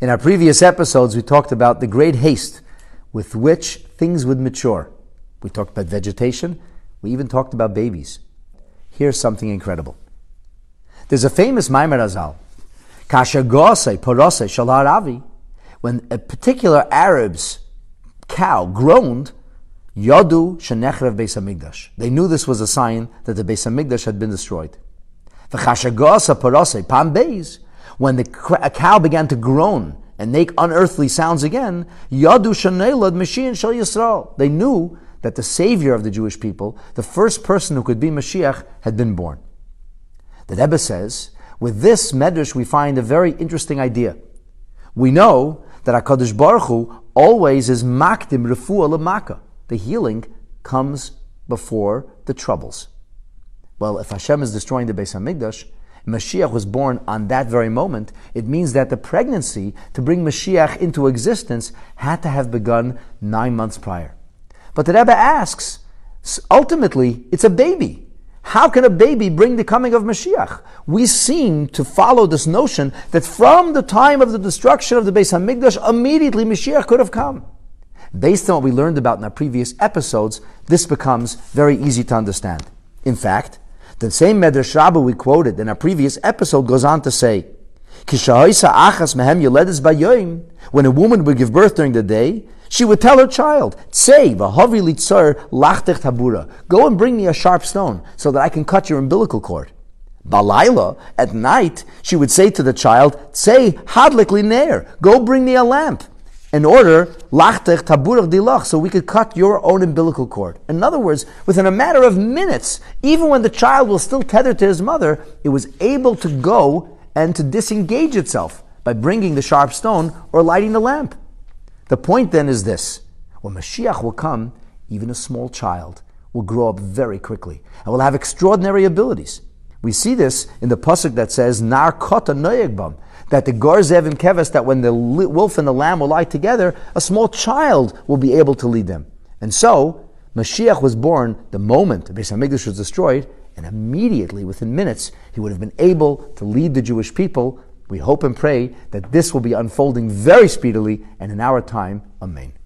In our previous episodes, we talked about the great haste with which things would mature. We talked about vegetation. We even talked about babies. Here's something incredible. There's a famous Maimer Azal. Kasha Gose Porose Shalar Avi. When a particular Arab's cow groaned, Yadu Shenechrev Beis Hamikdash. They knew this was a sign that the Beis Hamikdash had been destroyed. V'chasha Gose Porose Pam Beis. When the a cow began to groan and make unearthly sounds again, Yadu Shanelad Mashiach Shal Yisrael. They knew that the savior of the Jewish people, the first person who could be Mashiach, had been born. The Rebbe says, with this medrash we find a very interesting idea. We know that HaKadosh Baruch Hu always is makdim refuah lemaka. The healing comes before the troubles. Well, if Hashem is destroying the Beis Hamikdash, Mashiach was born on that very moment, it means that the pregnancy to bring Mashiach into existence had to have begun nine months prior. But the Rebbe asks, ultimately, it's a baby. How can a baby bring the coming of Mashiach? We seem to follow this notion that from the time of the destruction of the Beis Hamikdash, immediately Mashiach could have come. Based on what we learned about in our previous episodes, this becomes very easy to understand. In fact, the same Medrash Rabbah we quoted in our previous episode goes on to say, when a woman would give birth during the day, she would tell her child. Go and bring me a sharp stone so that I can cut your umbilical cord. Balayla, at night, she would say to the child. Go bring me a lamp. In order, lachtech taburach dilach, so we could cut your own umbilical cord. In other words, within a matter of minutes, even when the child was still tethered to his mother, it was able to go and to disengage itself by bringing the sharp stone or lighting the lamp. The point then is this when Mashiach will come, even a small child will grow up very quickly and will have extraordinary abilities. We see this in the pasuk that says Nar Kota Noyegbam, that the Garzev and Keves, that when the wolf and the lamb will lie together, a small child will be able to lead them. And so, Mashiach was born the moment the Beis Hamikdash was destroyed, and immediately, within minutes, he would have been able to lead the Jewish people we hope and pray that this will be unfolding very speedily and in our time. Amen.